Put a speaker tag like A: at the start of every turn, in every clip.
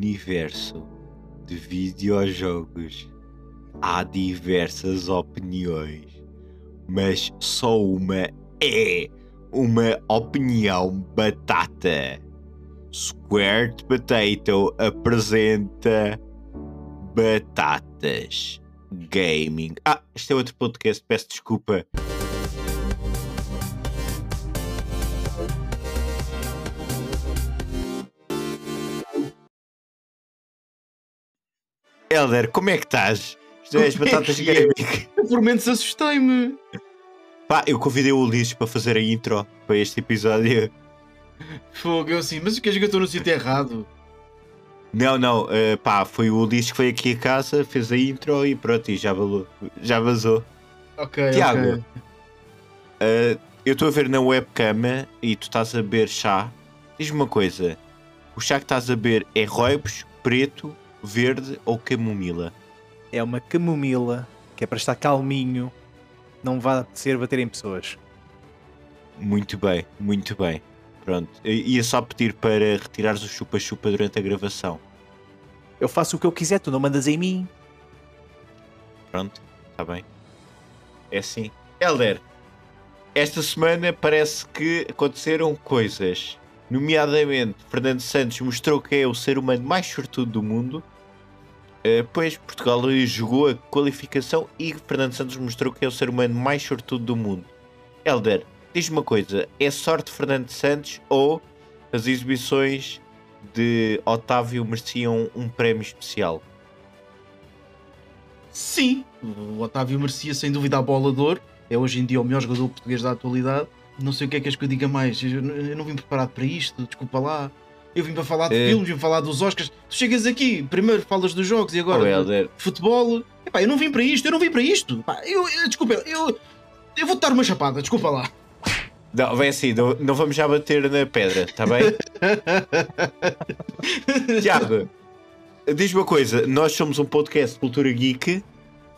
A: universo de videojogos há diversas opiniões, mas só uma é uma opinião batata. Squared Potato apresenta Batatas Gaming. Ah, este é outro podcast, peço desculpa. Helder, como é que estás? Isto é as batatas
B: que é?
A: gaming.
B: Eu por menos assustei-me.
A: Pá, eu convidei o Ulisses para fazer a intro para este episódio.
B: Fogo, eu assim, mas o que é que eu estou no sítio errado?
A: Não, não, uh, pá, foi o Ulisses que foi aqui a casa, fez a intro e pronto, e já, valou, já vazou.
B: Ok,
A: Tiago,
B: ok.
A: uh, eu estou a ver na webcam e tu estás a beber chá. Diz-me uma coisa: o chá que estás a beber é roibos, preto, verde ou camomila?
C: É uma camomila que é para estar calminho, não vai ser bater em pessoas.
A: Muito bem, muito bem. Pronto, eu ia só pedir para retirares o chupa-chupa durante a gravação.
C: Eu faço o que eu quiser, tu não mandas em mim.
A: Pronto, está bem. É assim. Helder, esta semana parece que aconteceram coisas. Nomeadamente, Fernando Santos mostrou que é o ser humano mais sortudo do mundo. Uh, pois Portugal jogou a qualificação e Fernando Santos mostrou que é o ser humano mais sortudo do mundo. Helder, diz-me uma coisa: é sorte Fernando Santos ou as exibições de Otávio mereciam um prémio especial?
B: Sim, o Otávio merecia sem dúvida a bola de ouro. É hoje em dia o melhor jogador português da atualidade. Não sei o que é que és que eu diga mais. Eu, eu não vim preparado para isto, desculpa lá. Eu vim para falar de
A: É.
B: filmes, vim falar dos Oscars. Tu chegas aqui, primeiro falas dos jogos e agora
A: Oh, Helder,
B: futebol. Epá, eu não vim para isto, eu não vim para isto. Pá, eu, eu- desculpa, eu, eu vou-te dar uma chapada, desculpa lá.
A: Não, vem assim, não, não vamos já bater na pedra, está bem? Tiago, diz-me uma coisa: nós somos um podcast de cultura geek,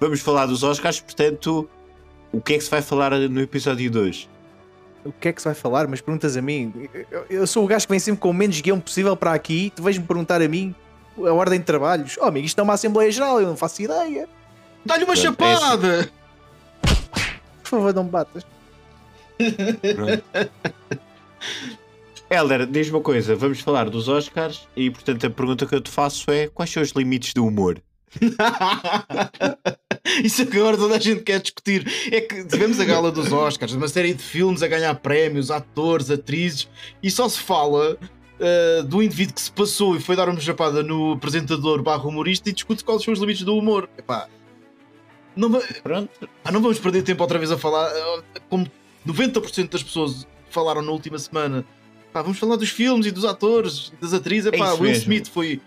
A: vamos falar dos Oscars, portanto, o que é que se vai falar no episódio de hoje?
C: O que é que se vai falar? Mas perguntas a mim. Eu, eu sou o gajo que vem sempre com o menos guião possível para aqui. Tu vais-me perguntar a mim a ordem de trabalhos. Oh, amigo, isto é uma Assembleia Geral, eu não faço ideia.
B: Dá-lhe uma
A: Pronto,
B: chapada!
C: Por favor, não me batas.
A: Helder, diz-me uma coisa: vamos falar dos Oscars e, portanto, a pergunta que eu te faço é: quais são os limites do humor?
B: Isso é que agora toda a gente quer discutir. É que tivemos a gala dos Oscars, uma série de filmes a ganhar prémios, atores, atrizes, e só se fala uh, do indivíduo que se passou e foi dar uma chapada no apresentador barra humorista e discute quais são os limites do humor. Epá, não, va- ah, não vamos perder tempo outra vez a falar. uh, Como 90% das pessoas falaram na última semana, pá, vamos falar dos filmes e dos atores, das atrizes. Epá,
A: É
B: Will
A: mesmo.
B: Smith foi,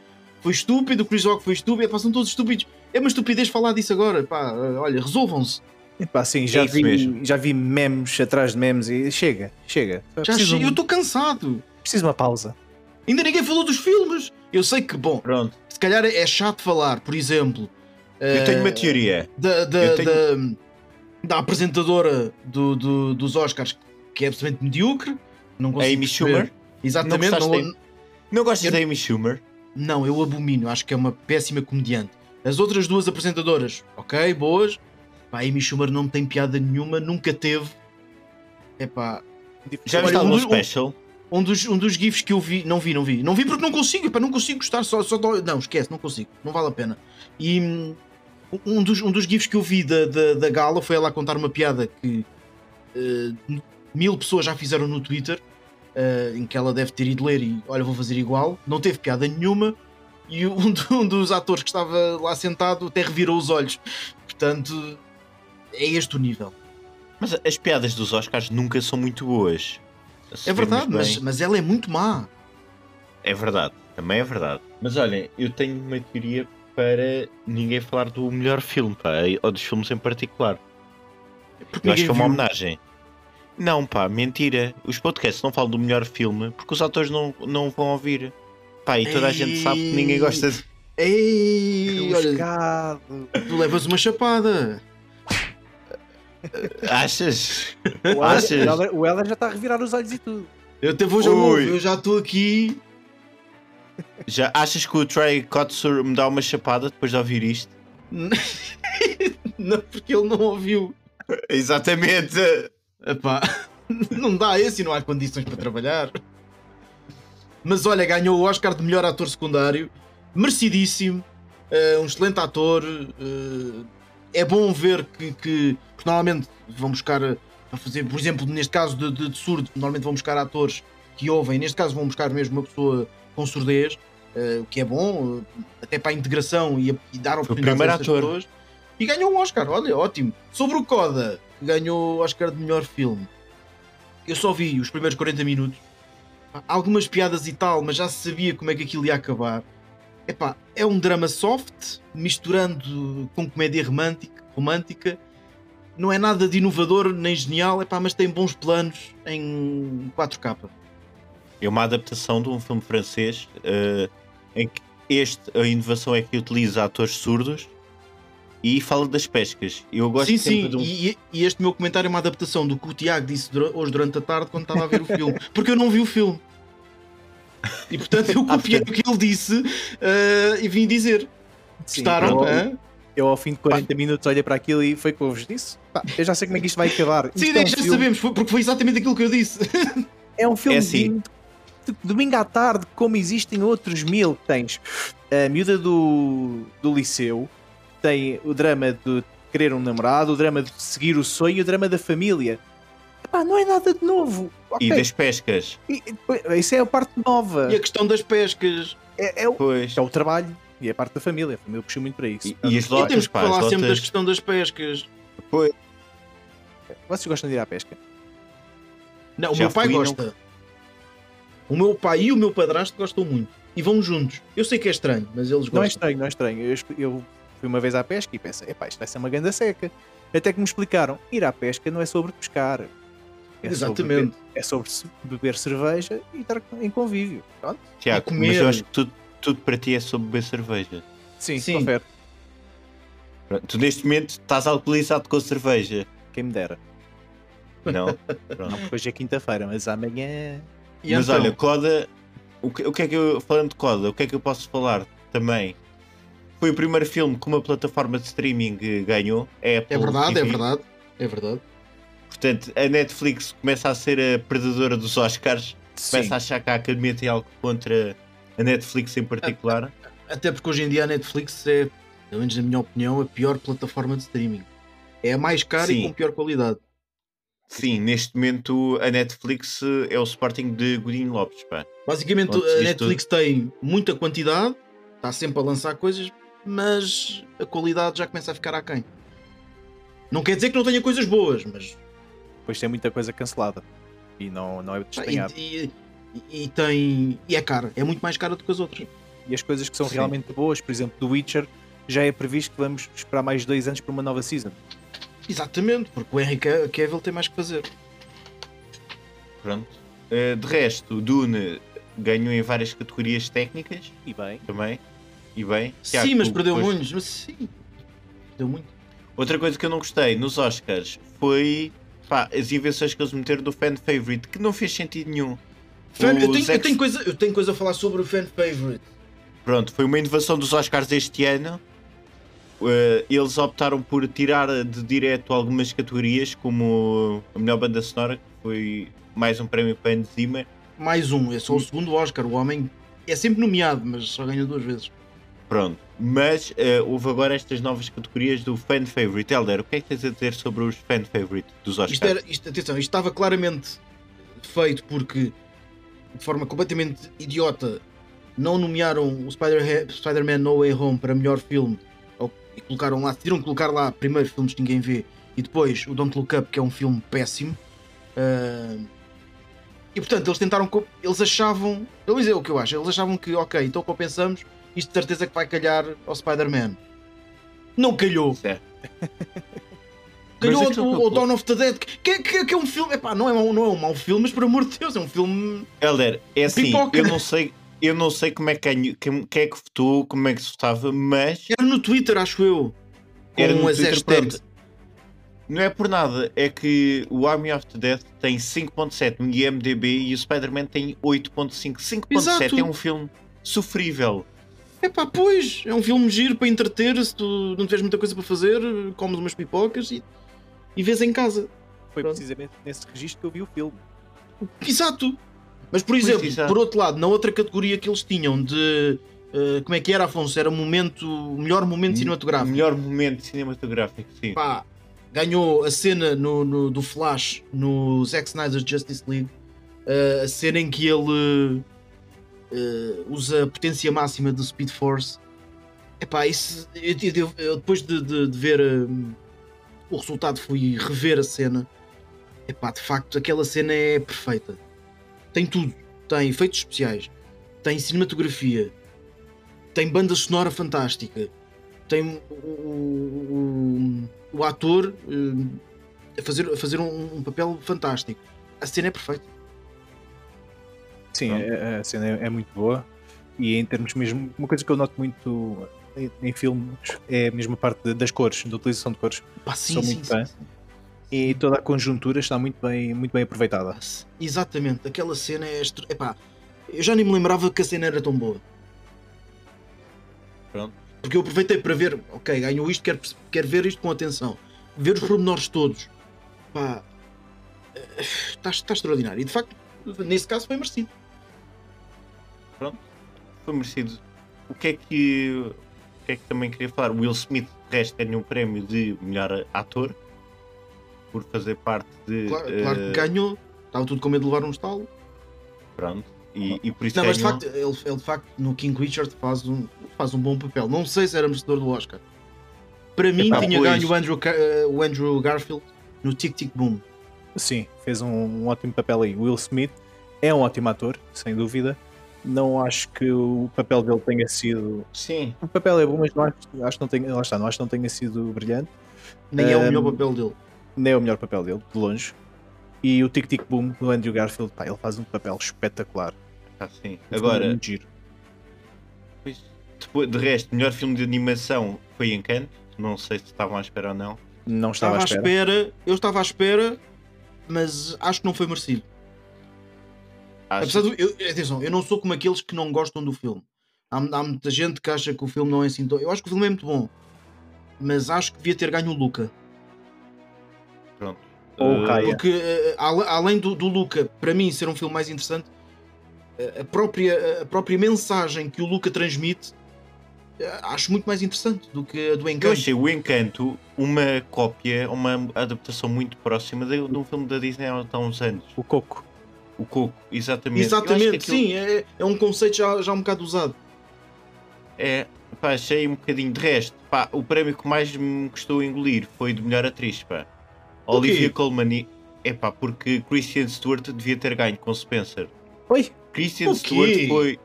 B: foi estúpido, o Chris Rock foi estúpido, epá, são todos estúpidos. É uma estupidez falar disso agora. Pá, uh, olha, resolvam-se.
C: Epá, sim, já,
A: É
C: vi,
A: mesmo.
C: já vi memes atrás de memes e chega, chega.
B: Já
C: preciso,
B: eu estou cansado.
C: preciso de uma pausa.
B: Ainda ninguém falou dos filmes. Eu sei que, bom,
A: pronto.
B: se calhar é chato falar, por exemplo.
A: Eu tenho uma
B: eh,
A: teoria.
B: da, da,
A: tenho-
B: da, da apresentadora do, do- dos Oscars, que é absolutamente medíocre. Não
A: Amy
B: perceber.
A: Schumer?
B: Exatamente.
A: Não
B: não, Não
A: gostas
B: Eu-
A: da Amy Schumer?
B: Eu abomino. Acho que é uma péssima comediante. As outras duas apresentadoras, ok, boas. Pá, a Amy Schumer não tem piada nenhuma, nunca teve. Epá,
A: Já
B: Olha,
A: viste
B: um
A: algum special?
B: um dos, um dos GIFs que eu vi, não vi, não vi. Não vi porque não consigo, epá, não consigo gostar só, só dó- Não, esquece, não consigo, não vale a pena. E hum, um dos, um dos GIFs que eu vi da, da, da gala foi ela a contar uma piada que eh, mil pessoas já fizeram no Twitter, eh, em que ela deve ter ido ler e olha, vou fazer igual. Não teve piada nenhuma. E um, um dos atores que estava lá sentado até revirou os olhos. Portanto, é este o nível.
A: Mas as piadas dos Oscars nunca são muito boas.
B: É verdade, mas, mas ela é muito má.
A: É verdade, também é verdade. Mas olhem, eu tenho uma teoria para ninguém falar do melhor filme, pá, ou dos filmes em particular.
B: Porque
A: Eu acho que é uma
B: viu.
A: homenagem. Não, pá, mentira. Os podcasts não falam do melhor filme porque os atores não, não vão ouvir. Pá, e toda a gente sabe que ninguém gosta de.
B: Ei, olha, tu levas uma chapada.
A: Achas?
C: O
A: Achas?
C: O Heller já está a revirar os olhos e tudo.
B: Eu até vou já,
A: Ui.
B: eu já estou aqui.
A: Já achas que o Trey Kotsur me dá uma chapada depois de ouvir isto?
B: não, porque ele não ouviu.
A: Exatamente.
B: Epá, não dá esse e não há condições para trabalhar. Mas olha, ganhou o Oscar de melhor ator secundário, merecidíssimo, uh, um excelente ator. Uh, é bom ver que, que normalmente vão buscar a fazer, por exemplo, neste caso de, de, de, surdo, normalmente vão buscar atores que ouvem, neste caso vão buscar mesmo uma pessoa com surdez, uh, o que é bom, até para a integração e, a, e dar oportunidades a essas pessoas. E ganhou um Oscar, olha, ótimo. Sobre o Coda, ganhou o Oscar de melhor filme, eu só vi os primeiros 40 minutos, algumas piadas e tal, mas já sabia como é que aquilo ia acabar. Epá, é um drama soft, misturando com comédia romântica, romântica. Não é nada de inovador nem genial, epá, mas tem bons planos em 4K.
A: É uma adaptação de um filme francês uh, em que este, a inovação é que utiliza atores surdos e fala das pescas. Eu gosto
B: sim, sim, um... e, e, este meu comentário é uma adaptação do que o Tiago disse hoje durante a tarde quando estava a ver o filme, porque eu não vi o filme. E portanto eu ah, copiei o que ele disse uh, e vim dizer. Sim, Gostaram?
C: Eu, eu, ao fim de 40 Pá. minutos olhei para aquilo e foi como eu vos disse. Pá, eu já sei como é que isto vai acabar.
B: Sim,
C: é
B: um já filme... sabemos, porque foi exatamente aquilo que eu disse.
C: É um filme é assim. de, de, domingo à tarde, como existem outros mil. Tens a miúda do, do liceu, tem o drama de querer um namorado, o drama de seguir o sonho e o drama da família. Epá, não é nada de novo.
A: Okay. E das pescas.
C: E, isso é a parte nova.
B: E a questão das pescas.
C: É, é, o, pois. é o trabalho e é a parte da família. A família puxa muito para isso.
B: E, e, as lotas, e temos que pá, falar sempre lotas... da questão das pescas.
A: Pois.
C: Vocês gostam de ir à pesca?
B: Não, o Já meu pai gosta. Não... O meu pai e o meu padrasto gostam muito. E vão juntos. Eu sei que é estranho, mas eles gostam.
C: Não é estranho, não é estranho. Eu, eu fui uma vez à pesca e pensei, epá, isto vai ser uma ganda seca. Até que me explicaram, ir à pesca não é sobre pescar.
B: É Exatamente.
C: Sobre beber, é sobre beber cerveja e estar em convívio. Pronto.
A: Tiago, comer. mas eu acho que tudo, tudo para ti é sobre beber cerveja.
C: Sim, sim. Confere.
A: Tu neste momento estás alcoolizado com cerveja.
C: Quem me dera.
A: Não?
C: Pronto. Não, hoje é quinta-feira, mas amanhã.
A: E mas então? olha, Coda. O que, o que é que eu. Falando de Coda, o que é que eu posso falar também? Foi o primeiro filme que uma plataforma de streaming ganhou. É,
B: Apple é verdade, TV. é verdade. É verdade.
A: Portanto, a Netflix começa a ser a predadora dos Oscars. Sim. Começa a achar que a Academia tem algo contra a Netflix em particular.
B: Até porque hoje em dia a Netflix é, pelo menos na minha opinião, a pior plataforma de streaming. É a mais cara Sim. e com pior qualidade.
A: Sim, neste momento a Netflix é o Sporting de Godinho Lopes. Pá.
B: Basicamente a Netflix tudo. tem muita quantidade, está sempre a lançar coisas, mas a qualidade já começa a ficar aquém. Não quer dizer que não tenha coisas boas, mas.
C: Depois tem muita coisa cancelada e não, não é despenhado.
B: E, e, e, tem. E é cara, é muito mais cara do que as outras.
C: E as coisas que são Sim. realmente boas, por exemplo, do Witcher, já é previsto que vamos esperar mais dois anos para uma nova season.
B: Exatamente, porque o Henry Cavill tem mais que fazer.
A: Pronto. Uh, de resto, Dune ganhou em várias categorias técnicas.
C: E bem.
A: Também e bem.
B: Sim, mas perdeu depois... muitos. Mas sim, perdeu muito.
A: Outra coisa que eu não gostei nos Oscars foi pá, as invenções que eles meteram do fan favorite, que não fez sentido nenhum.
B: Fan, eu, tenho, eu, tenho coisa, eu tenho coisa a falar sobre o fan favorite.
A: Pronto, foi uma inovação dos Oscars este ano. Uh, eles optaram por tirar de direto algumas categorias, como a melhor banda sonora, que foi mais um prémio para Hans Zimmer.
B: Mais um, é só o segundo Oscar. O homem é sempre nomeado, mas só ganhou duas vezes.
A: Pronto, mas uh, houve agora estas novas categorias do fan favorite. Elder, o que é que tens a dizer sobre os fan favorite dos Oscars?
B: Isto, era, isto, atenção, isto estava claramente feito porque, de forma completamente idiota, não nomearam o Spider-Man Spider No Way Home para melhor filme e colocaram lá, decidiram colocar lá primeiro filmes que ninguém vê e depois o Don't Look Up, que é um filme péssimo. Uh, e portanto, eles tentaram, eles achavam, eu vou dizer o que eu acho, eles achavam que, ok, então compensamos isto de certeza que vai calhar ao Spider-Man. Não calhou. Certo. Calhou é o, o Dawn of the Dead, que, que, que é um filme. Epá, não, é mau, não é um mau filme, mas por amor de Deus, é um filme.
A: Helder, é assim, pipoca. eu não sei. Eu não sei como é que, quem, quem é que votou, como é que se votava, mas.
B: Era no Twitter, acho eu. Com Era no Twitter.
A: Não é por nada, é que o Army of the Dead tem 5.7 no IMDB e o Spider-Man tem 8.5. 5.7 é um filme sofrível.
B: É pá, pois, é um filme giro para entreter. Se tu não tiveres muita coisa para fazer, comes umas pipocas e, e vês em casa.
C: Foi
B: Pronto.
C: precisamente nesse registro que eu vi o filme.
B: Exato. Mas, por exemplo,
A: exato.
B: por outro lado, na outra categoria que eles tinham de. eh, como é que era, Afonso? Era momento, o melhor momento cinematográfico.
A: Melhor momento cinematográfico, sim.
B: Pá, ganhou a cena no, no- do Flash no Zack Snyder's Justice League. eh, a cena em que ele eh, usa a potência máxima do Speed Force. Epá, isso, eu, eu- eu depois de, de- de ver hum, o resultado, fui rever a cena. Epá, de facto, aquela cena é perfeita. Tem tudo. Tem efeitos especiais, tem cinematografia, tem banda sonora fantástica, tem o, o- o- ator hum, a fazer, a fazer um, um papel fantástico. A cena é perfeita.
C: Sim, a, a cena é, é muito boa. E em termos mesmo, uma coisa que eu noto muito em, em filmes é a mesma parte de- das cores, da utilização de cores.
B: Pá, sim,
C: Sou
B: sim,
C: muito
B: sim, sim.
C: E toda a conjuntura está muito bem, muito bem aproveitada.
B: Exatamente, aquela cena é. Estru... Epá, eu já nem me lembrava que a cena era tão boa.
A: Pronto.
B: Porque eu aproveitei para ver, ok, ganhou isto, quero, quero ver isto com atenção. Ver os pormenores todos. Pá, está, está extraordinário. E de facto, nesse caso foi merecido.
A: Foi merecido. O que é que. O que é que também queria falar? Will Smith, de resto, ganhou um prémio de melhor ator por fazer parte de.
B: Claro,
A: eh,
B: claro que ganhou, estava tudo com medo de levar um estalo.
A: Pronto. E, e por isso
B: Não, mas de facto, ele, ele de facto no King Richard faz um, faz um bom papel. Não sei se era merecedor do Oscar. Para mim,
A: Epá,
B: tinha
A: pois.
B: ganho o Andrew, eh, o Andrew Garfield no Tic Tic Boom.
C: Sim, fez um, um ótimo papel aí. Will Smith é um ótimo ator, sem dúvida. Não acho que o papel dele tenha sido.
A: Sim.
C: O papel é bom, mas não acho, acho que não tenha, lá está, não acho que não tenha sido brilhante.
B: Nem é o
C: Um,
B: melhor papel dele.
C: Nem é o melhor papel dele, de longe. E o Tic Tic Boom do Andrew Garfield, pá, ele faz um papel espetacular.
A: Ah, sim.
C: Um
A: Agora,
C: muito giro.
A: Pois, depois, de resto, melhor filme de animação foi Encanto. Não sei se estavam à espera ou não.
C: Não estava,
B: Estava à espera, eu estava à espera, mas acho que não foi merecido.
A: Acho
B: Apesar do, eu, atenção, eu não sou como aqueles que não gostam do filme. Há, há muita gente que acha que o filme não é assim tão. Eu acho que o filme é muito bom, mas acho que devia ter ganho o Luca.
A: pronto.
C: Ou Raya.
B: Porque eh, ale- além do, do Luca, para mim, ser um filme mais interessante, eh, a própria, a própria mensagem que o Luca transmite acho muito mais interessante do que a do
A: Eu
B: Encanto.
A: achei o Encanto uma cópia, uma adaptação muito próxima de, de um filme da Disney há uns anos.
C: O Coco.
A: O Coco, exatamente.
B: Exatamente,
A: aquilo
B: sim, é, é um conceito já, já um bocado usado.
A: É, pá, achei um bocadinho de resto. Pá, o prémio que mais me custou engolir foi de melhor atriz, pá. Olivia Colman. É pá, porque Christian Stewart devia ter ganho com Spencer.
C: Oi,
A: Christian
B: O
A: Stewart foi.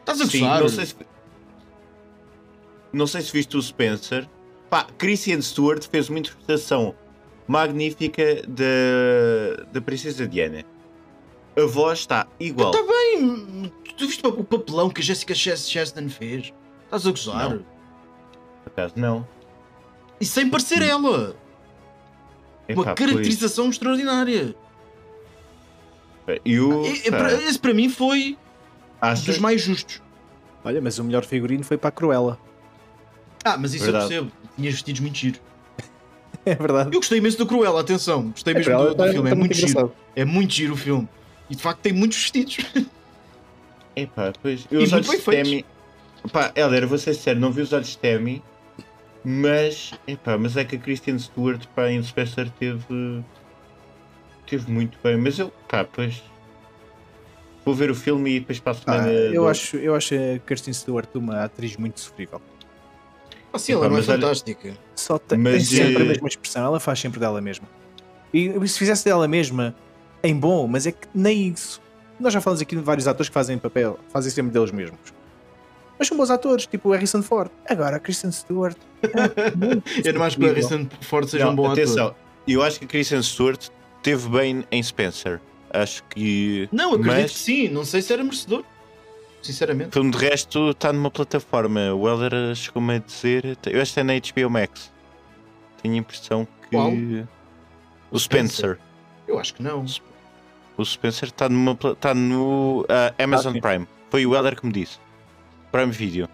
B: Estás a
A: Sim, não sei se. Não sei se viste o Spencer. Pá, Christian Stewart fez uma interpretação magnífica da, da Princesa Diana. A voz está igual.
B: Está bem, tu viste o papelão que a Jessica Chas- Chastain fez? Estás a gozar?
A: Não. Acaso, não.
B: E sem parecer ela.
A: Epá,
B: Uma caracterização extraordinária.
A: pois. E
B: para- Esse para mim foi
A: achas-
B: dos mais justos.
C: olha, mas o melhor figurino foi para a Cruella.
B: Ah, mas isso
A: Verdade.
B: eu percebo. Tinhas vestidos muito giro.
C: É verdade.
B: Eu gostei imenso do Cruella, atenção. Gostei mesmo
C: Cruella
B: do, do
C: tá-
B: filme. É
C: tá
B: muito giro. É muito giro o filme. E de facto tem muitos vestidos.
A: Epá, pois.
B: E
A: Eu os
B: muito
A: olhos de Temi. Pá, Helder, vou ser sério, não vi os olhos de Temi, mas. Epá, mas é que a Christian Stewart, pá, em Spencer teve. Teve muito bem, mas eu, pá, pois. Vou ver o filme e depois para a
C: Ah,
A: semana.
C: eu,
A: dou-
C: acho, eu acho a Kirsten Stewart uma atriz muito sofrível.
B: Assim,
A: Epá,
B: ela é fantástica.
C: Só tem,
A: Mas,
C: tem sempre
A: eh,
C: a mesma expressão, ela faz sempre dela mesma. E se fizesse dela mesma em bom, mas é que nem isso. Nós já falamos aqui de vários atores que fazem papel, fazem sempre deles mesmos. Mas são bons atores, tipo o Harrison Ford. Agora, a Kristen Stewart. é
B: Eu não acho que o. Harrison Ford seja
A: Não,
B: um bom
A: atenção,
B: ator.
A: eu acho que a Christian Stewart teve bem em Spencer. Acho que.
B: Não, acredito
A: mas-
B: que sim. Não sei se era merecedor.
A: O
B: Sinceramente.
A: filme de resto está numa plataforma. O Helder chegou-me a dizer. Eu acho que é na HBO Max. Tenho a impressão que.
B: Qual?
A: O Spencer.
B: Eu acho que não.
A: O Spencer está está no ah, Amazon
C: sim.
A: Prime. Foi o Helder que me disse. Prime Video.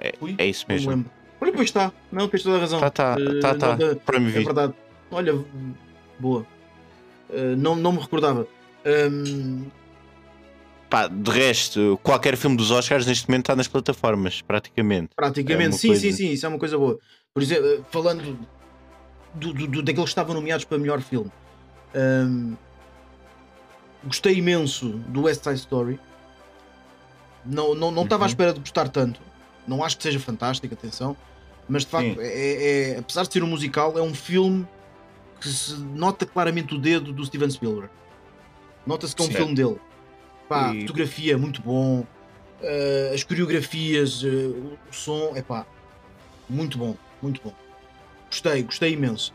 A: É,
B: Ui,
A: é isso mesmo.
B: Olha, pois está. Não, tens toda a razão.
A: Tá, tá,
B: Eh,
A: tá, tá.
B: não,
A: Prime
B: É
A: Video.
B: verdade. Olha, boa. Eh, não, não me recordava. Hum,
A: Pá, de resto, qualquer filme dos Oscars neste momento está nas plataformas, praticamente.
B: praticamente,
A: É
B: sim,
A: coisa-
B: sim, sim, isso é uma coisa boa. Por exemplo, eh, falando do, do, do- daqueles que estavam nomeados para melhor filme, hum, gostei imenso do West Side Story. Não não não estava à
A: Uhum.
B: espera de gostar tanto. Não acho que seja fantástico, atenção. Mas de facto, é, é- é- apesar de ser um musical, é um filme que se nota claramente o dedo do Steven Spielberg. Nota-se que é um
A: Sim.
B: filme dele. Pá,
C: E-
B: fotografia muito bom, eh, as coreografias, o, o som, é pá, muito bom, muito bom. Gostei, gostei imenso.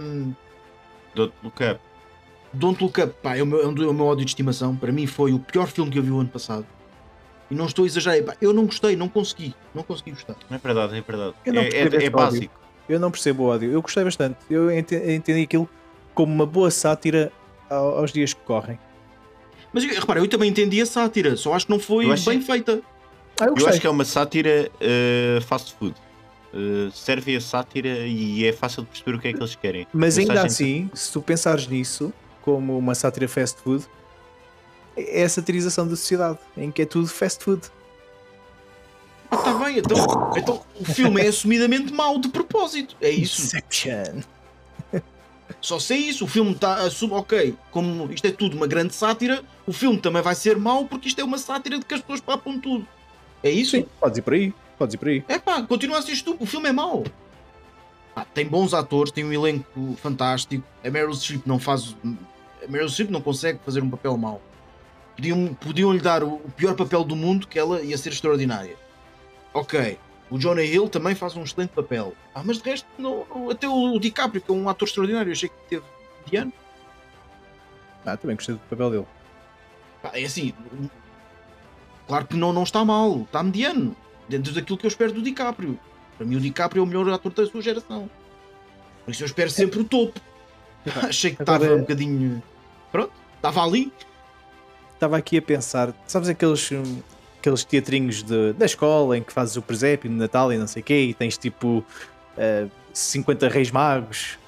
B: Um,
A: Don't Look Up.
B: Don't Look Up, pá, é o, meu, é é o meu ódio de estimação. Para mim foi o pior filme que eu vi o ano passado. E não estou a exagerar, pá, eu não gostei, não consegui, não consegui gostar.
A: É verdade, é verdade. É, é- é
C: ódio.
A: básico.
C: Eu não percebo o ódio. Eu gostei bastante. Eu ente- entendi aquilo como uma boa sátira ao- aos dias que correm.
B: Mas repara, eu também entendi a sátira, só acho que não foi
A: acho-
B: bem feita.
C: Ah, eu
A: Eu acho que é uma sátira eh, fast food. Eh, serve a sátira e é fácil de perceber o que é que eles querem.
C: Mas ainda
A: Mensagem-
C: assim, se tu pensares nisso como uma sátira fast food, é a satirização da sociedade, em que é tudo fast food.
B: Ah, tá bem, então, então o filme é assumidamente mau de propósito. É isso.
C: Inception.
B: Só sei isso. O filme está assume, ok, como isto é tudo uma grande sátira, o filme também vai ser mau porque isto é uma sátira de que as pessoas papam tudo. É isso?
C: Sim, podes ir por aí. Podes ir por aí.
B: É pá, continua a ser estúpido. O filme é mau. Pá, tem bons atores, tem um elenco fantástico. A Meryl Streep não faz. A Meryl Streep não consegue fazer um papel mau. Podiam, podiam lhe dar o o pior papel do mundo que ela ia ser extraordinária. Ok. O Jonah Hill também faz um excelente papel. Ah, mas de resto, não, até o DiCaprio, que é um ator extraordinário, eu achei que teve de ano.
C: Ah, também gostei do papel dele.
B: Pá, É assim, claro que não, não está mal, está mediano, dentro daquilo que eu espero do DiCaprio. Para mim, o DiCaprio é o melhor ator da sua geração. Por isso eu espero sempre o topo. Achei que
C: Agora-
B: estava um bocadinho. Pronto, estava ali.
C: Estava aqui a pensar, sabes aqueles, aqueles teatrinhos de- da escola em que fazes o presépio no Natal e não sei o quê, e tens tipo ah, 50 reis magos.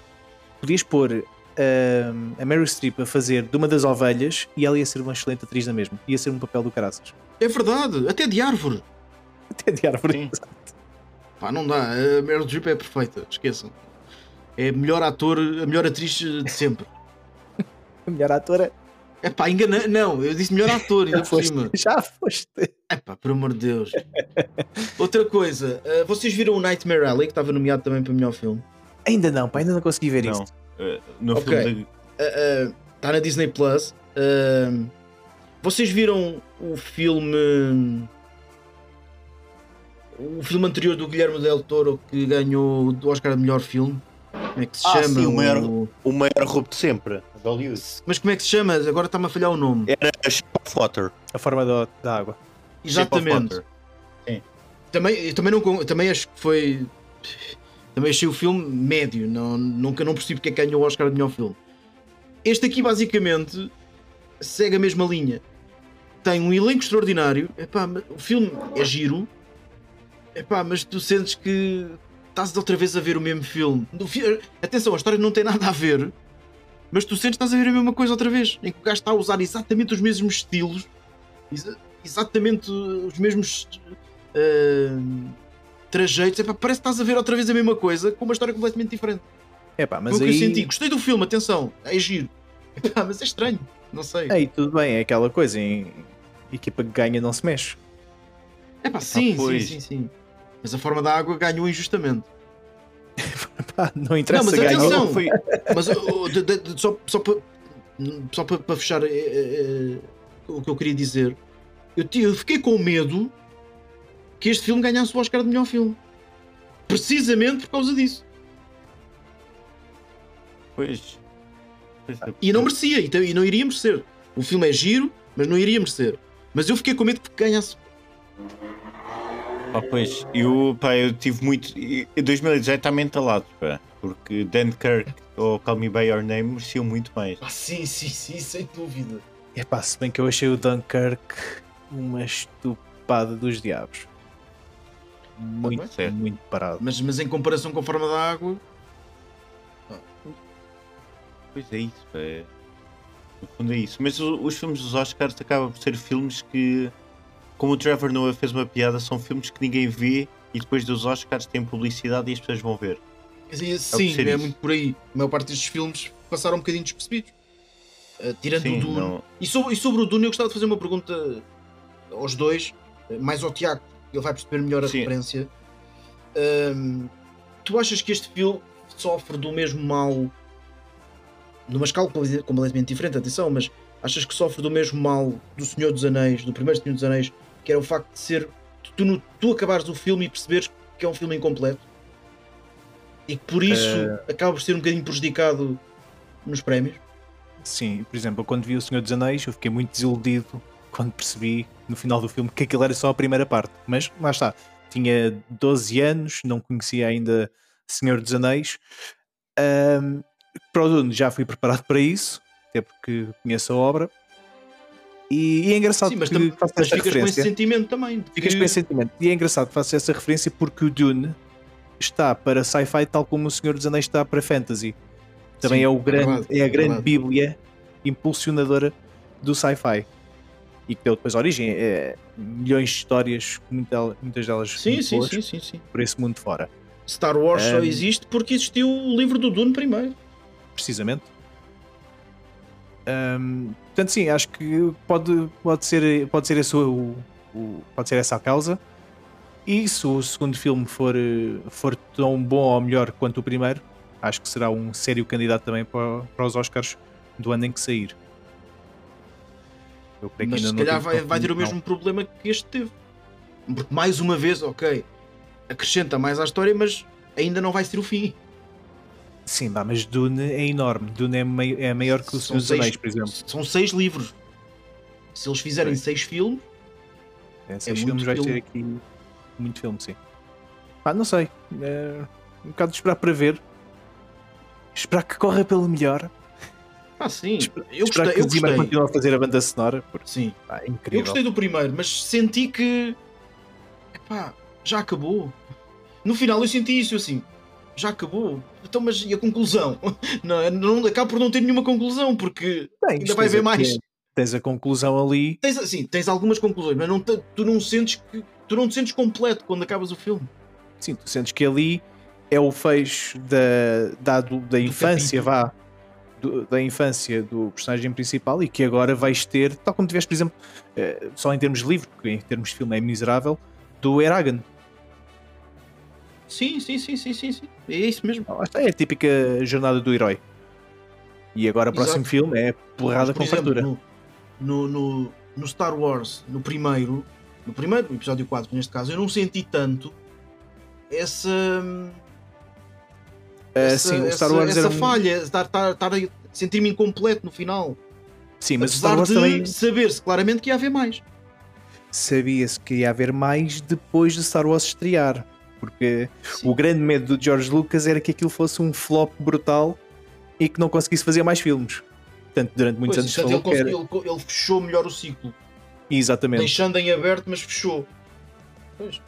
C: Podias pôr ah, a Meryl Streep a fazer de uma das ovelhas e ela ia ser uma excelente atriz na mesma. Ia ser um papel do caraças.
B: É verdade, até de árvore.
C: Até de árvore.
A: Sim.
B: Pá, não dá, a Meryl Streep é perfeita, esqueçam. É a melhor ator, a melhor atriz de sempre.
C: A melhor atora.
B: É pá, engana. Não, eu disse melhor ator, ainda
C: Já
B: por
C: foste.
B: cima.
C: Já foste.
B: É pá, por amor de Deus. Outra coisa, ah, vocês viram o Nightmare Alley, que estava nomeado também para melhor filme?
C: Ainda não, pá, ainda não consegui ver
A: Não.
C: isto.
A: Eh, no
B: Ok.
A: filme de...
B: está na Disney Plus. Uh, vocês viram o filme. O filme anterior do Guilherme Del Toro que ganhou o Oscar de melhor filme? Como é que se
A: Ah,
B: chama?
A: sim, o maior-
B: O-
A: O maior roubo de sempre, de Hollywood.
B: Mas como é que se chama? Agora está-me a falhar o nome.
A: Era Shape of Water.
C: A forma da, da água.
B: Exatamente.
A: Water.
B: Também, eu também, não, também acho que foi. Também achei o filme médio. Não, nunca não percebi porque é que ganhou o Oscar de melhor filme. Este aqui, basicamente, segue a mesma linha. Tem um elenco extraordinário. Epá, o filme é giro. Epá, mas tu sentes que estás outra vez a ver o mesmo filme. No fi- Atenção, a história não tem nada a ver. Mas tu sentes que estás a ver a mesma coisa outra vez. Em que o gajo está a usar exatamente os mesmos estilos. exa- Exatamente os mesmos uh, trajeitos, epá, parece que estás a ver outra vez a mesma coisa com uma história completamente diferente.
C: É pá, mas
B: Foi o que
C: aí.
B: eu senti. Gostei do filme, atenção, é giro. Epá, mas é estranho, não sei.
C: Aí tudo bem, é aquela coisa. Em equipa que ganha não se mexe.
B: Epá, sim, sim,
A: pois.
B: sim, sim. Mas a forma da água ganhou injustamente.
C: Não interessa
B: Não, mas
C: ganhou.
B: atenção.
A: Foi...
B: Mas oh, de- de- de- só, só para só para fechar eh, eh, o que eu queria dizer, eu, eu fiquei com medo que este filme ganhasse o Oscar de melhor filme. Precisamente por causa disso.
A: Pois. Pois é.
B: E não merecia, e, tam- e não iria merecer. O filme é giro, mas não iria merecer. Mas eu fiquei com medo que ganhasse.
A: Ah, pois, eu, pá, eu tive muito. e- Em 2018 está mentalado, pá, porque Dunkirk ou Call Me By Your Name mereciam muito mais.
B: Ah, sim, sim, sim, sem dúvida.
C: É pá, se bem que eu achei o Dunkirk uma estupada dos diabos. Muito,
A: certo.
C: muito parado.
B: Mas, mas em comparação com a forma da água,
A: Pois é isso, é. No fundo é isso. Mas o- os filmes dos Oscars acabam por ser filmes que, como o Trevor Noah fez uma piada, são filmes que ninguém vê e depois dos Oscars têm publicidade e as pessoas vão ver.
B: Sim, sim,
A: ser
B: é
A: isso.
B: muito por aí. A maior parte destes filmes passaram um bocadinho despercebidos. Uh, tirando
A: Sim,
B: o Dune.
A: não-
B: E, sobre, e sobre o Dune, eu gostava de fazer uma pergunta aos dois, mais ao Tiago, ele vai perceber melhor a
A: Sim.
B: referência. Um, tu achas que este filme sofre do mesmo mal, numa escala complet- completamente diferente, atenção, mas achas que sofre do mesmo mal do Senhor dos Anéis, do primeiro Senhor dos Anéis, que era o facto de ser tu, no- tu acabares o filme e perceberes que é um filme incompleto? E que por isso acaba por ser um bocadinho prejudicado nos prémios?
C: Sim, por exemplo, quando vi O Senhor dos Anéis, eu fiquei muito desiludido quando percebi no final do filme que aquilo era só a primeira parte. Mas lá está, tinha 12 anos, não conhecia ainda Senhor dos Anéis. Ahm, para o Dune já fui preparado para isso, até porque conheço a obra. E, e é engraçado
B: Sim, mas,
C: que
B: mas
C: esta
B: ficas com esse
C: referência.
B: sentimento também. de
C: Ficas
B: que-
C: com esse sentimento. E é engraçado que faço essa referência porque o Dune está para sci-fi tal como o Senhor dos Anéis está para fantasy. Também
B: Sim,
C: é, o
B: é
C: grande,
B: verdade,
C: é a
B: é
C: grande
B: verdade.
C: bíblia impulsionadora do sci-fi. E que deu depois origem a milhões de histórias, muita- muitas delas
B: Sim, sim,
C: boas,
B: sim, sim, sim.
C: por esse mundo fora.
B: Star Wars só
C: Um,
B: existe porque existiu o livro do Dune primeiro.
C: precisamente. Ahm, portanto, sim, acho que pode, pode, ser, pode, ser esse o, o- pode ser essa a causa. E se o segundo filme for, for tão bom ou melhor quanto o primeiro, acho que será um sério candidato também para, para os Oscars do ano em que sair. Eu creio que
B: Mas
C: ainda
B: se
C: não
B: calhar vai, vai ter o mesmo problema que este teve. Porque mais uma vez, ok, acrescenta mais à história, mas ainda não vai ser o fim.
C: Sim, dá, mas Dune é enorme. Dune é, mai- é maior que o Senhor dos Anéis, por exemplo.
B: São seis livros. Se eles fizerem
C: Sim.
B: seis filmes,
C: É, seis
B: muito
C: filmes vai
B: filme.
C: ter aqui muito filme, sim. Pá, não sei. É um bocado de esperar para ver. Esperar que corra pelo melhor.
B: ah, sim,
C: Espera-
B: eu gostei.
C: que
B: Eu
C: o
B: gostei.
C: continue a fazer a banda sonora. Porque
B: Sim,
C: pá, é
B: eu
C: incrível.
B: gostei do primeiro, mas senti que. Epá, já acabou. No final eu senti isso assim. Já acabou. Então, mas e a conclusão? Não, não, acaba por não ter nenhuma conclusão, porque
C: Tens,
B: ainda vai haver mais.
C: Tens a conclusão ali.
B: Tens, assim, tens algumas conclusões, mas não te- tu não sentes que tu não te sentes completo quando acabas o filme.
C: Sim, tu sentes que ali é o fecho da, da, da infância, vá. do- da infância do personagem principal e que agora vais ter, tal como tiveste, por exemplo, eh, só em termos de livro, porque em termos de filme é miserável, do Eragon.
B: Sim, sim, sim, sim, sim, sim. É isso mesmo.
C: Lá está, É a típica jornada do herói. E agora o próximo
B: Exato.
C: filme é porrada
B: Mas, por
C: com
B: exemplo,
C: fartura.
B: no, no, no, Star Wars, no primeiro, no primeiro, episódio 4, neste caso, eu não senti tanto essa.
C: Ah,
B: essa,
C: sim,
B: essa- essa
C: um-
B: falha, estar, estar, estar a sentir-me incompleto no final.
C: Sim, mas
B: Apesar
C: Star Wars
B: de
C: também
B: saber-se claramente que ia haver mais.
C: sabia-se que ia haver mais depois de Star Wars estrear. Porque
B: Sim.
C: o grande medo do George Lucas era que aquilo fosse um flop brutal e que não conseguisse fazer mais filmes. Portanto, durante muitos
B: Pois,
C: anos
B: portanto,
C: falou
B: ele,
C: que era...
B: ele- ele fechou melhor o ciclo.
C: Exatamente,
B: Deixando em aberto, mas fechou. Pois.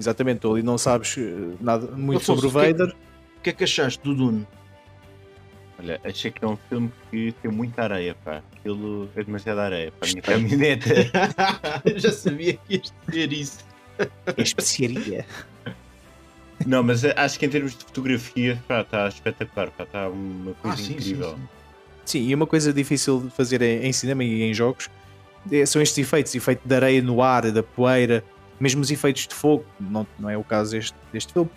C: exatamente. Tu ali não sabes eh, nada muito
B: Afonso,
C: sobre o
B: o que é que-
C: Vader.
B: O que é que achaste do Dune?
A: Olha, achei que é um filme que tem muita areia, pá. Aquilo é demasiada areia para a minha caminhoneta.
B: Já sabia que ias dizer isso.
C: É especiaria.
A: Não, mas eh, acho que em termos de fotografia, está espetacular, está uma coisa
B: Ah, sim, sim,
A: incrível.
B: sim.
C: Sim, e uma coisa difícil de fazer em, em cinema e em jogos é- são estes efeitos, efeito de areia no ar, da poeira, mesmo os efeitos de fogo, não, não é o caso deste, deste filme,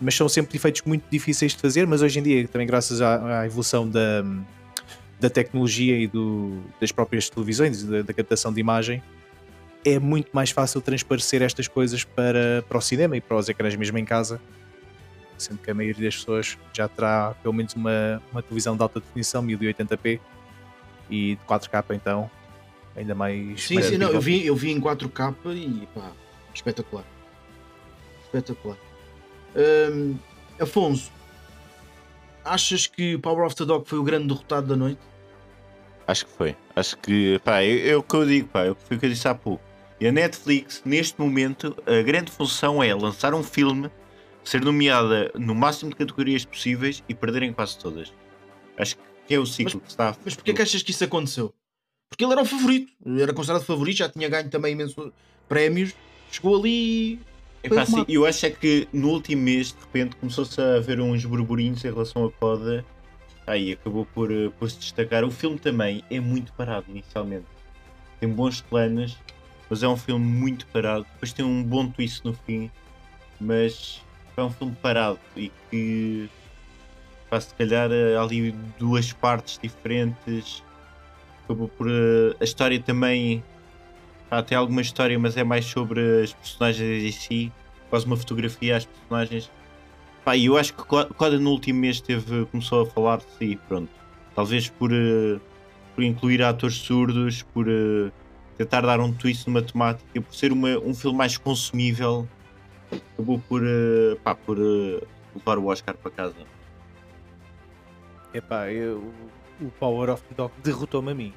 C: mas são sempre efeitos muito difíceis de fazer, mas hoje em dia, também graças à, à evolução da, da tecnologia e do, das próprias televisões, da, da captação de imagem, é muito mais fácil transparecer estas coisas para, para o cinema e para os ecrãs mesmo em casa, sendo que a maioria das pessoas já terá pelo menos uma, uma televisão de alta definição, 1080p, e de 4K então, ainda mais...
B: Sim,
C: mais
B: sim, não, eu vi, eu vi em 4K e pá, espetacular. Espetacular. Hum, Afonso, achas que Power of the Dog foi o grande derrotado da noite?
A: Acho que foi. Acho que, pá, é, é o que eu digo, pá, é o que eu disse há pouco. E a Netflix, neste momento, a grande função é lançar um filme, ser nomeada no máximo de categorias possíveis e perderem quase todas. Acho que é o ciclo
B: Mas-
A: que está a
B: Mas porquê que achas que isso aconteceu? Porque ele era o favorito, era considerado favorito, já tinha ganho também imensos prémios, chegou ali Foi
A: assim, eu acho é que no último mês, de repente, começou-se a haver uns burburinhos em relação a Coda. Aí acabou por, eh, por se destacar. O filme também é muito parado inicialmente. Tem bons planos, mas é um filme muito parado. Depois tem um bom twist no fim, mas é um filme parado e que faz se calhar eh, ali duas partes diferentes. Acabou por eh, a história também Há até alguma história, mas é mais sobre as personagens em si, quase uma fotografia às personagens. Pá, eu acho que Co- Coda no último mês teve, começou a falar-se e pronto. Talvez por, eh, por incluir atores surdos, por tentar dar um twist numa temática, por ser uma, um filme mais consumível, acabou por, eh, pá, por eh, levar o Oscar para casa.
C: Epá, eu, o Power of the Dog derrotou-me a mim.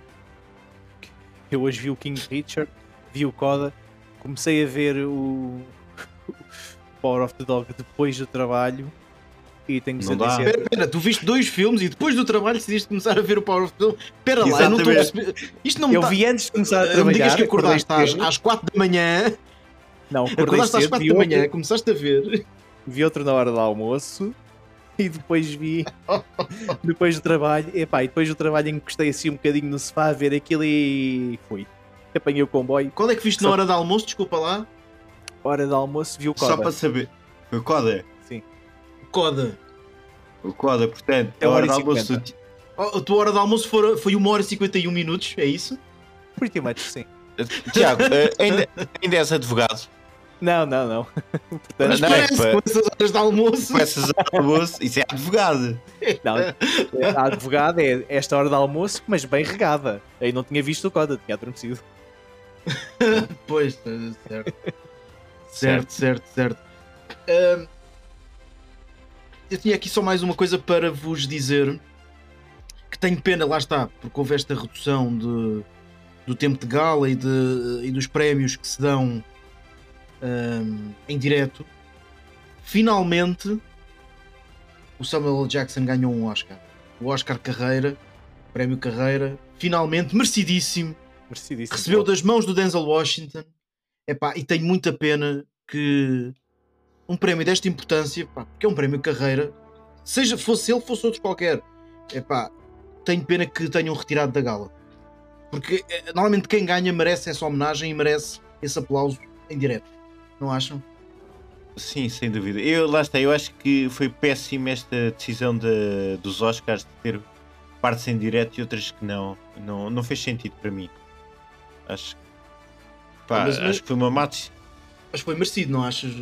C: Eu hoje vi o King Richard, vi o Coda, comecei a ver o Power of the Dog depois do trabalho e tenho que
A: Não
C: ser
A: dá.
B: Espera, espera, tu viste dois filmes e depois do trabalho decidiste começar a ver o Power of the Espera lá, eu não estou a
A: Exatamente.
B: perceber. Isto não me
C: Eu
B: tá-
C: vi antes de começar a
B: Não
C: trabalhar.
B: me digas que
C: acordei
B: acordaste às, às 4 da manhã.
C: Não, acordei
B: Acordaste às
C: cedo,
B: 4
C: vi
B: da manhã,
C: outro,
B: começaste a ver.
C: vi outro na hora do almoço e depois vi depois do trabalho, epá, e depois do trabalho encostei assim um bocadinho no sofá a ver aquilo e fui. Apanhei o comboio,
B: Qual é que viste
C: Só-
B: na hora do almoço? Desculpa lá.
C: hora do almoço, vi o
A: Só
C: Coda.
A: para saber. O Coda?
B: Coda.
A: O Coda, portanto,
C: É
A: a hora
C: hora
A: do
C: e
A: almoço.
C: 50.
B: Oh, a tua hora de almoço for- foi 1 hora e 51 minutos, é isso?
C: Pretty much, sim.
A: Tiago, eh, ainda, ainda és advogado.
C: Não, não, não. Portanto,
B: Mas
A: não, é
B: parece,
A: que-
B: com essas horas de almoço.
A: Começas a almoço, isso é advogado.
C: não, a advogada é esta hora de almoço, mas bem regada. Aí não tinha visto o Coda, tinha adormecido.
B: Pois, eh, certo. certo, certo, certo. Eu tinha aqui só mais uma coisa para vos dizer que tenho pena, lá está, porque houve esta redução de, do tempo de gala e, de, e dos prémios que se dão ahm, em direto. Finalmente, o Samuel L. Jackson ganhou um Oscar. O Oscar Carreira, prémio Carreira, finalmente, merecidíssimo
C: Merecidíssimo.
B: recebeu das mãos do Denzel Washington Epá, e tenho muita pena que um prémio desta importância, pá, porque é um prémio carreira, seja fosse ele, fosse outro qualquer, epá, tenho pena que tenham retirado da gala. Porque eh, normalmente quem ganha merece essa homenagem e merece esse aplauso em direto. Não acham?
A: Sim, sem dúvida. Eu, lá está, eu acho que foi péssima esta decisão de- dos Oscars de ter partes em direto e outras que não. Não, não fez sentido para mim. Acho, pá,
B: Ah,
A: acho que foi uma má decisão.
B: Mas foi merecido, não achas?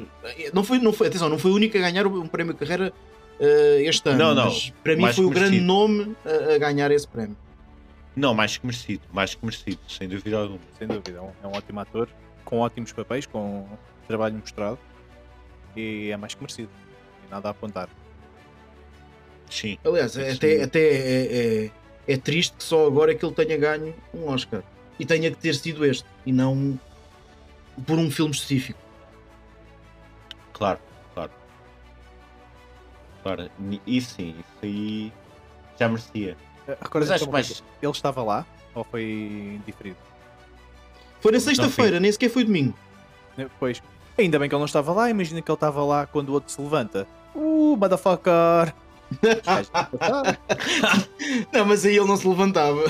B: Não foi, não foi, atenção, não foi o único a ganhar um prémio de carreira eh, este ano.
A: Não, não,
B: Mas para mim foi o grande nome a, a ganhar esse prémio.
A: Não, mais que merecido. Mais que merecido, sem dúvida alguma.
C: Sem dúvida, é um, é um ótimo ator, com ótimos papéis, com trabalho mostrado e é mais que merecido. E nada a apontar.
A: Sim.
B: Aliás, é-
A: Sim.
B: até, até é, é, é triste que só agora é que ele tenha ganho um Oscar. E tenha que ter sido este. E não por um filme específico.
A: Claro, claro. Claro, isso sim, isso aí já merecia.
C: Eh,
A: Mas
C: Recordas
A: acho
C: então,
A: mais.
C: ele estava lá ou foi diferido?
B: Foi na sexta-feira, nem sequer foi domingo.
C: Pois, ainda bem que ele não estava lá, imagina que ele estava lá quando o outro se levanta. Uh, motherfucker!
B: Não, mas aí ele não se levantava.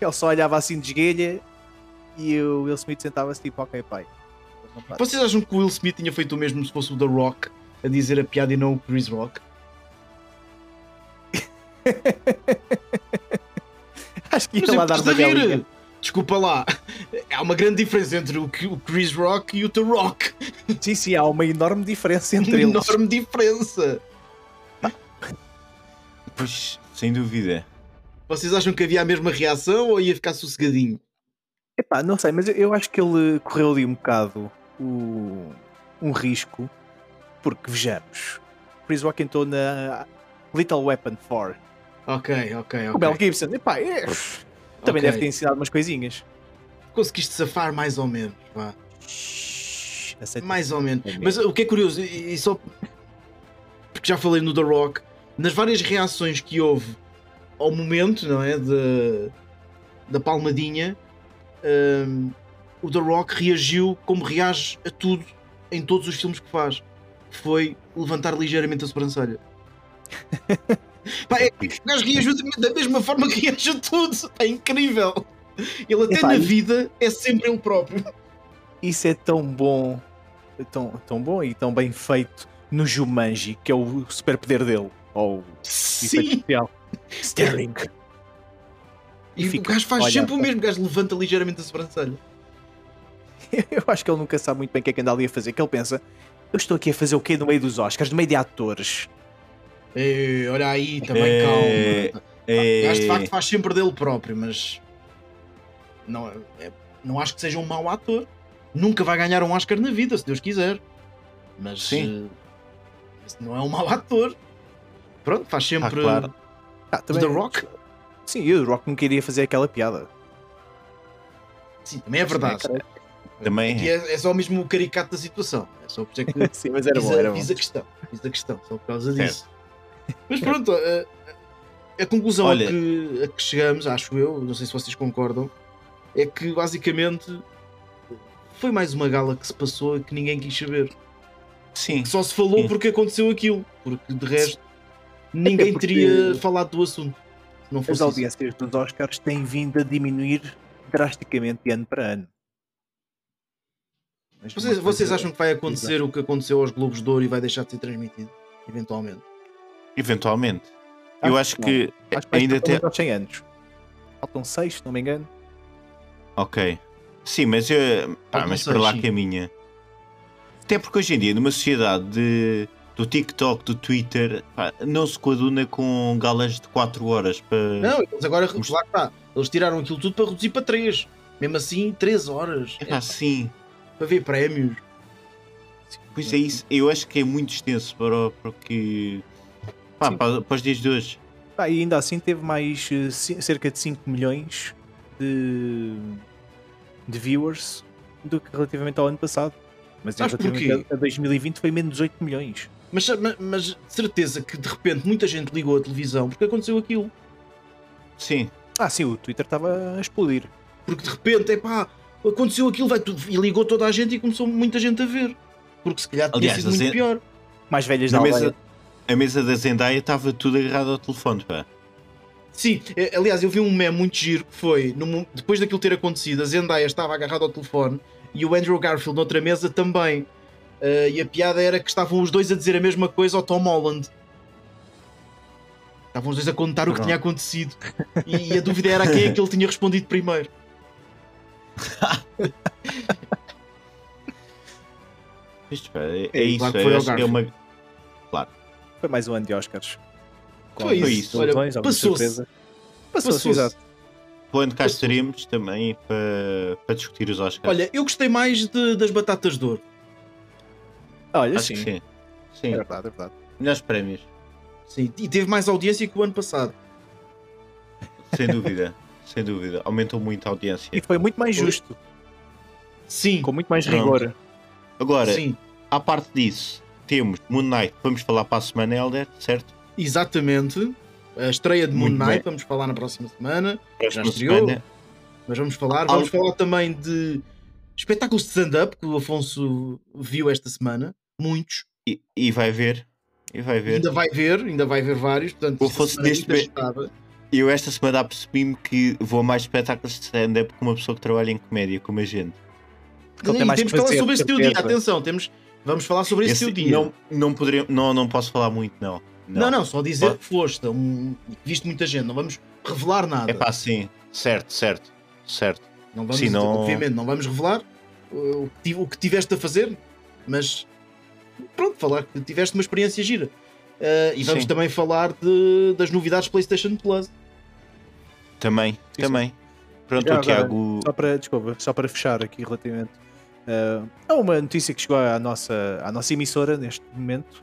C: ele só olhava assim de esguelha e o Will Smith sentava-se tipo, ok pai.
B: Vocês acham que o Will Smith tinha feito o mesmo se fosse o The Rock a dizer a piada e não o Chris Rock?
C: Acho que ia lá dar uma.
B: Desculpa lá. Há uma grande diferença entre o o Chris Rock e o The Rock.
C: Sim, sim, há uma enorme diferença entre
B: Uma
C: eles.
B: enorme diferença.
A: Pois, sem dúvida.
B: Vocês acham que havia a mesma reação ou ia ficar sossegadinho?
C: Epá, não sei, mas eu- eu acho que ele correu ali um bocado o- um risco, porque vejamos, Chris Rock entrou na Little Weapon 4.
B: Ok, ok,
C: O Mel
B: ok.
C: Gibson, epá, é, Também
B: Ok.
C: deve ter ensinado umas coisinhas.
B: Conseguiste safar mais ou menos, vá. Mais ou menos. Mas o que é curioso, e, e só porque já falei no The Rock, nas várias reações que houve ao momento, não é? De, da palmadinha, hum, o The Rock reagiu como reage a tudo em todos os filmes que faz. Foi levantar ligeiramente a sobrancelha. Pá, é, o gajo reagiu da mesma forma que reage a tudo. É incrível. Ele até
C: Epá,
B: na vida é sempre ele próprio.
C: Isso é tão bom, tão, tão bom e tão bem feito no Jumanji, que é o superpoder dele. Ou o efeito
B: Sim.
C: especial. Staring.
B: E
C: fica,
B: o gajo faz
C: olha,
B: sempre o mesmo, o gajo levanta ligeiramente a sobrancelha.
C: Eu acho que ele nunca sabe muito bem o que é que anda ali a fazer. Que ele pensa, eu estou aqui a fazer o quê no meio dos Oscars, no meio de atores?
B: Ei, olha aí, também
A: É,
B: calma.
A: É,
B: O gajo de facto faz sempre dele próprio, mas não, é- não acho que seja um mau ator. Nunca vai ganhar um Oscar na vida, se Deus quiser. Mas
A: Sim.
B: esse não é um mau ator. Pronto, faz sempre
A: claro.
C: Ah,
B: o The Rock.
C: Sim, eu, o Rock nunca iria fazer aquela piada.
B: Sim, também é verdade.
A: Também é.
B: é, é só mesmo o caricato da situação. É só por isso é que
C: Sim, mas era
B: fiz,
C: bom,
B: a,
C: era bom.
B: fiz a questão. Fiz a questão, só por causa disso. Mas pronto, a, a conclusão
A: Olha-
B: a, que, a que chegamos, acho eu, não sei se vocês concordam, é que basicamente foi mais uma gala que se passou e que ninguém quis saber.
A: Sim.
B: Que só se falou
A: Sim.
B: porque aconteceu aquilo, porque de resto ninguém
C: porque-
B: teria falado do assunto. Não
C: As
B: isso.
C: audiências dos Oscars têm vindo a diminuir drasticamente de ano para ano. Mas
B: Vocês, vocês acham que vai acontecer o que aconteceu aos Globos de Ouro e vai deixar de ser transmitido? Eventualmente.
A: Eventualmente. Eu acho
C: não.
A: que
C: Acho que
A: ainda tem.
C: pelo menos aos 100 anos. Faltam 6, se não me engano.
A: Ok. Sim, mas, eu, pá,
B: Faltam
A: mas para lá
B: sim.
A: caminha. Até porque hoje em dia, numa sociedade de, do TikTok, do Twitter, pá, não se coaduna com galas de 4 horas para.
B: Não, eles agora, lá está, eles tiraram aquilo tudo para reduzir para 3. Mesmo assim, 3 horas.
A: É, pá, sim.
B: Para ver prémios.
A: Pois é isso. Eu acho que é muito extenso para, o- para o que. Pá, para, para os dias de hoje.
C: Ah, e ainda assim teve mais eh, cerca de 5 milhões de, de viewers do que relativamente ao ano passado. Mas relativamente a 2020 foi menos 8 milhões.
B: Mas, mas, certeza que de repente muita gente ligou a televisão porque aconteceu aquilo.
A: Sim.
C: Ah, sim, o Twitter estava a explodir.
B: Porque de repente, epá, aconteceu aquilo, vai tudo. E ligou toda a gente e começou muita gente a ver. Porque se calhar tinha
A: Aliás,
B: sido
A: a
B: muito pior.
C: Mais velhas
A: Na
C: da
A: mesa, a mesa da Zendaya estava tudo agarrado ao telefone, pá.
B: Sim, eh, aliás, eu vi um meme muito giro que foi, no depois daquilo ter acontecido, a Zendaya estava agarrada ao telefone e o Andrew Garfield noutra mesa também. Eh, e a piada era que estavam os dois a dizer a mesma coisa ao Tom Holland. Estavam os dois a contar o que tinha acontecido. E, e a dúvida era a quem é que ele tinha respondido primeiro.
A: Isto, pá, é,
B: É,
A: é isso.
B: claro que
A: eu
B: foi
A: é uma.
C: Foi mais um ano de Oscars. Com
B: Foi
A: isso.
B: Olha, passou-se.
C: Passou-se, exato.
A: Quando cá
B: Passou.
A: estaremos também para, para discutir os Oscars.
B: Olha, eu gostei mais de- das batatas de ouro.
C: Olha,
A: acho
C: sim.
A: que sim. Sim,
C: É verdade, é verdade.
A: melhores prémios,
B: Sim, e teve mais audiência que o ano passado.
A: sem dúvida. sem dúvida. Aumentou muito a audiência.
C: E foi muito mais justo,
B: Sim,
C: com muito mais
A: Pronto.
C: rigor.
A: Agora,
B: sim,
A: à parte disso, temos Moon Knight, vamos falar para a semana, Elder, certo?
B: exatamente. A estreia de Moon
A: Muito
B: Knight,
A: bem.
B: vamos falar na próxima semana.
A: Próxima
B: estreou.
A: semana.
B: Mas vamos falar,
A: Algo-
B: vamos falar também de espetáculos de stand-up que o Afonso viu esta semana. Muitos.
A: E, e vai ver. E vai ver.
B: Ainda vai ver, ainda vai ver vários. Portanto,
A: neste
B: muito
A: me-
B: agitada.
A: Eu esta semana apercebi-me que vou a mais espetáculos de stand-up com uma pessoa que trabalha em comédia, como a gente.
C: Ele tem mais
B: temos
C: que
B: falar sobre esse teu dia. Atenção, temos, vamos falar sobre esse,
A: Esse-
B: teu dia.
A: não, não, poderia, não, não posso falar muito, não.
B: não, não, só dizer
A: Pode-
B: que foste. Um, viste muita gente. Não vamos revelar nada.
A: É pá, sim. Certo, certo, certo.
B: Não vamos,
A: Sim, não-
B: obviamente, não vamos revelar uh, o que tiveste a fazer, mas pronto, falar que tiveste uma experiência gira. Uh, e vamos
A: Sim.
B: também falar de- das novidades PlayStation Plus.
A: Também,
C: Sim,
A: também. Pronto,
C: Já
A: o Tiago.
C: Só para, desculpa, só para fechar aqui relativamente a uma notícia que chegou à nossa, à nossa emissora neste momento,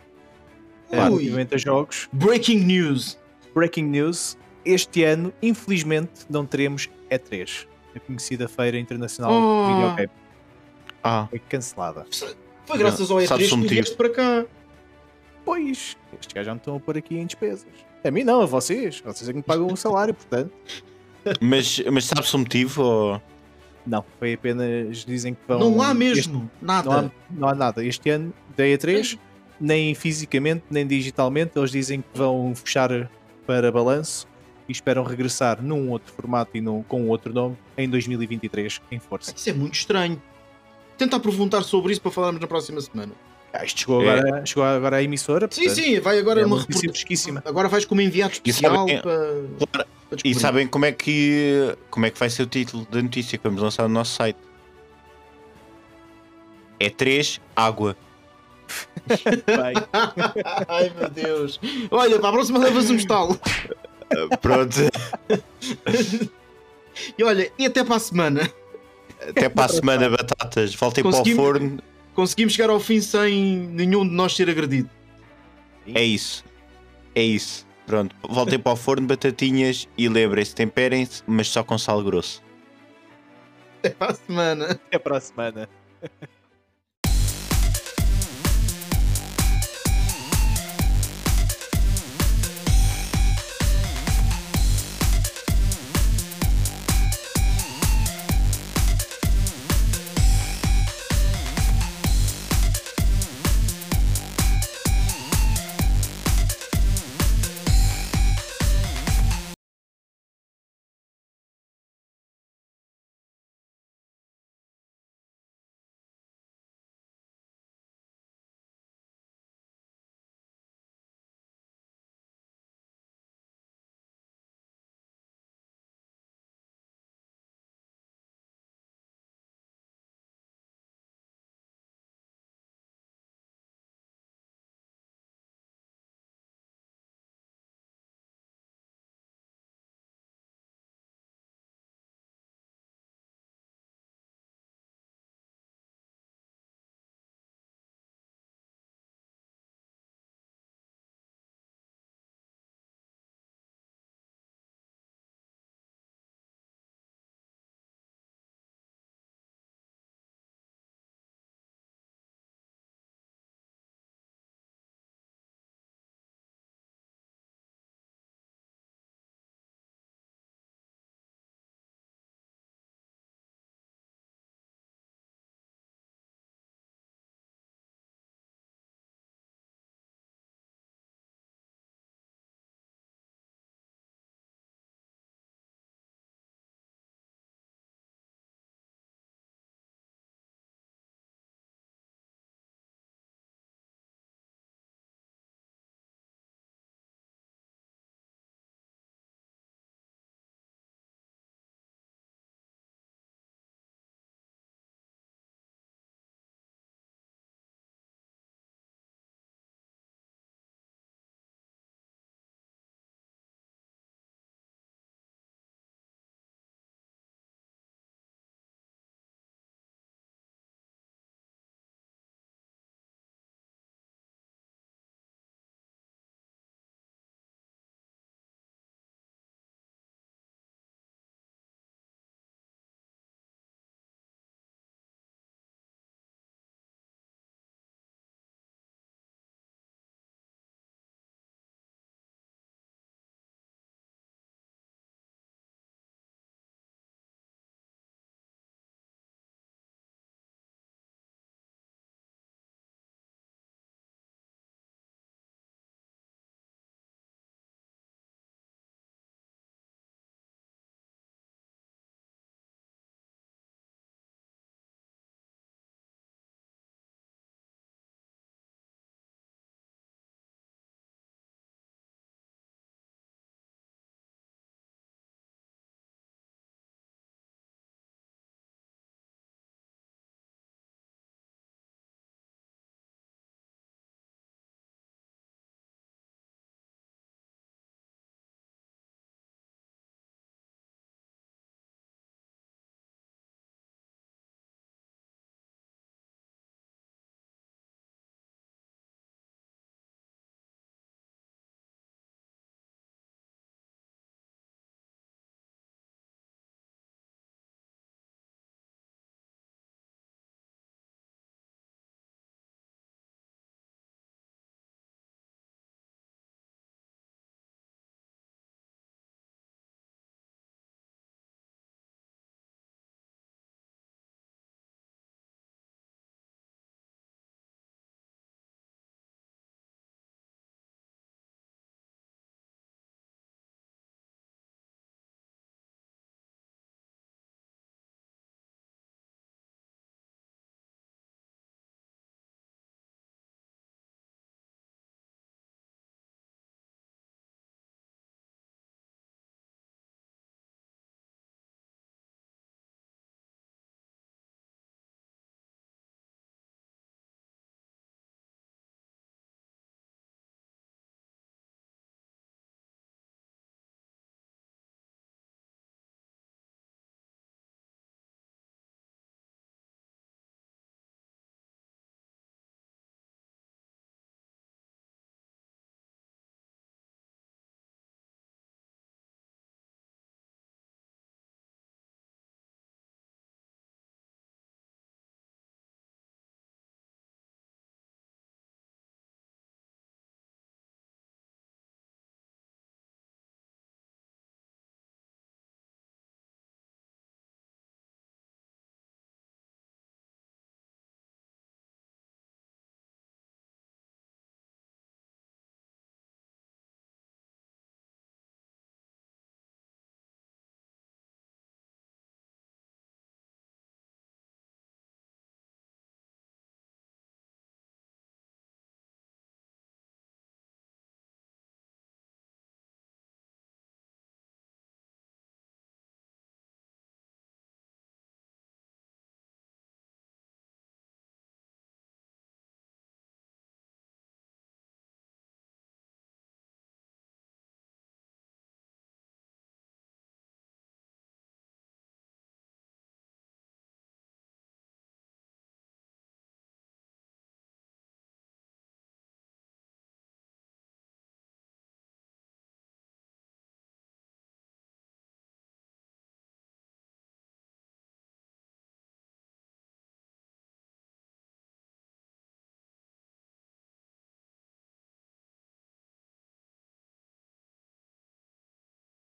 B: Ui.
C: relativamente a jogos.
B: Breaking news.
C: Breaking news: este ano, infelizmente, não teremos E3, a conhecida Feira Internacional
B: Oh.
C: de Videogame.
A: Ah,
C: Foi cancelada.
B: Foi graças ao
A: Sabes
B: E3 que vieste para cá.
C: Pois, estes gajos já me estão a pôr aqui em despesas. A mim não, a vocês. Vocês é que me pagam o salário, portanto.
A: mas, mas sabes o motivo? Ou...
C: Não, foi apenas dizem que vão.
B: Não há
C: este-
B: mesmo. Nada.
C: não, há, não há nada. Este ano da E3, nem fisicamente, nem digitalmente, eles dizem que vão fechar para balanço e esperam regressar num outro formato e num, com outro nome em 2023, em força.
B: Isso é muito estranho. Tenta aprofundar sobre isso para falarmos na próxima semana.
C: Ah, isto chegou,
A: É.
C: agora, chegou agora à emissora.
B: Sim,
C: portanto,
B: sim, vai agora
C: é
B: uma reportagem.
C: fresquíssima.
B: Agora vais como enviado especial
A: sabem-
B: para, para
A: E sabem como é que como é que vai ser o título da notícia que vamos lançar no nosso site? É 3 água.
B: Ai meu Deus. Olha, para a próxima levas um estalo.
A: Pronto,
B: E olha, e até para a semana.
A: Até para a semana, batatas. Voltem para o forno.
B: Conseguimos chegar ao fim sem nenhum de nós ser agredido.
A: É isso. É isso. Pronto, voltem para o forno, batatinhas e lembrem-se, temperem-se, mas só com sal grosso.
B: Até para a semana.
C: Até para a semana.